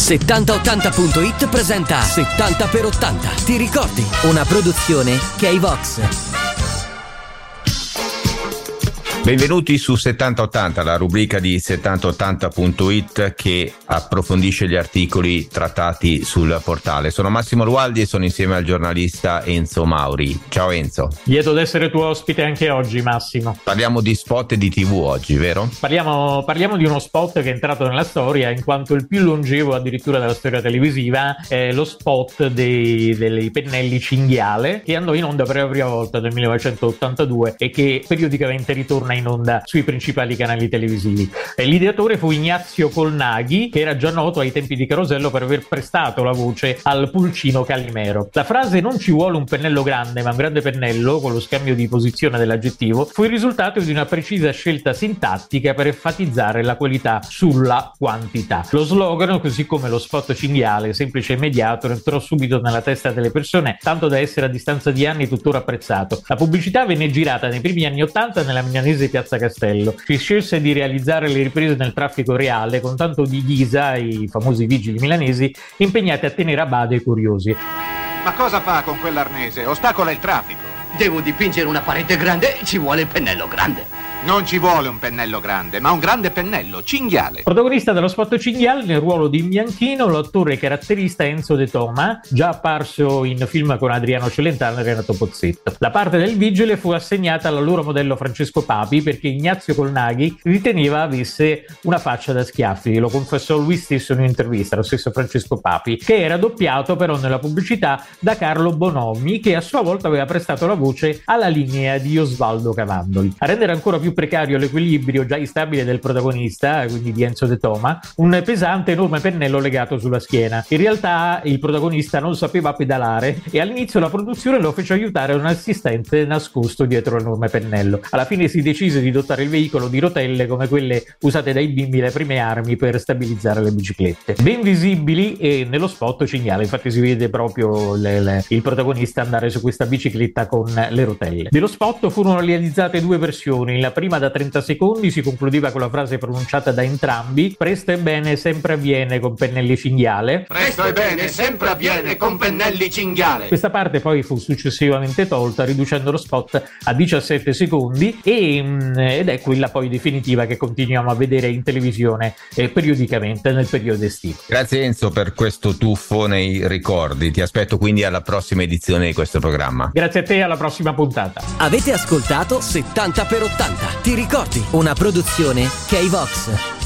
7080.it presenta 70 per 80. Ti ricordi? Una produzione K-Vox. Benvenuti su 7080, la rubrica di 7080.it che approfondisce gli articoli trattati sul portale. Sono Massimo Lualdi e sono insieme al giornalista Enzo Mauri. Ciao Enzo. Lieto d'essere tuo ospite anche oggi Massimo. Parliamo di spot e di tv oggi, vero? Parliamo, parliamo di uno spot che è entrato nella storia in quanto il più longevo addirittura della storia televisiva è lo spot dei, dei pennelli cinghiale che andò in onda per la prima volta nel 1982 e che periodicamente ritorna torna in onda sui principali canali televisivi. L'ideatore fu Ignazio Colnaghi, che era già noto ai tempi di Carosello per aver prestato la voce al pulcino Calimero. La frase non ci vuole un pennello grande, ma un grande pennello, con lo scambio di posizione dell'aggettivo, fu il risultato di una precisa scelta sintattica per enfatizzare la qualità sulla quantità. Lo slogan, così come lo spot cinghiale, semplice e immediato, entrò subito nella testa delle persone, tanto da essere a distanza di anni tuttora apprezzato. La pubblicità venne girata nei primi anni Ottanta nella milanese di Piazza Castello. Si scelse di realizzare le riprese nel traffico reale con tanto di ghisa, i famosi vigili milanesi, impegnati a tenere a bada i curiosi. Ma cosa fa con quell'arnese? Ostacola il traffico. Devo dipingere una parete grande, ci vuole il pennello grande. Non ci vuole un pennello grande, ma un grande pennello, cinghiale. Protagonista dello spot cinghiale nel ruolo di Bianchino, l'attore caratterista Enzo De Toma, già apparso in film con Adriano Celentano e Renato Pozzetto. La parte del vigile fu assegnata al loro modello Francesco Papi perché Ignazio Colnaghi riteneva avesse una faccia da schiaffi, lo confessò lui stesso in un'intervista, lo stesso Francesco Papi, che era doppiato però nella pubblicità da Carlo Bonomi, che a sua volta aveva prestato la voce alla linea di Osvaldo Cavandoli. A rendere ancora più più precario l'equilibrio già instabile del protagonista, quindi di Enzo De Toma, un pesante enorme pennello legato sulla schiena. In realtà il protagonista non sapeva pedalare e all'inizio la produzione lo fece aiutare un assistente nascosto dietro l'enorme pennello. Alla fine si decise di dotare il veicolo di rotelle come quelle usate dai bimbi le prime armi per stabilizzare le biciclette. Ben visibili e nello spot cinghiale, infatti si vede proprio le, le, il protagonista andare su questa bicicletta con le rotelle. Dello spot furono realizzate due versioni, la prima da 30 secondi si concludeva con la frase pronunciata da entrambi: Presto e bene sempre avviene con pennelli cinghiale. Presto e bene sempre avviene con pennelli cinghiale. Questa parte poi fu successivamente tolta, riducendo lo spot a 17 secondi, e, mm, ed è quella poi definitiva che continuiamo a vedere in televisione eh, periodicamente nel periodo estivo. Grazie Enzo per questo tuffo nei ricordi. Ti aspetto quindi alla prossima edizione di questo programma. Grazie a te, alla prossima puntata. Avete ascoltato 70 per 80. Ti ricordi? Una produzione K-Vox.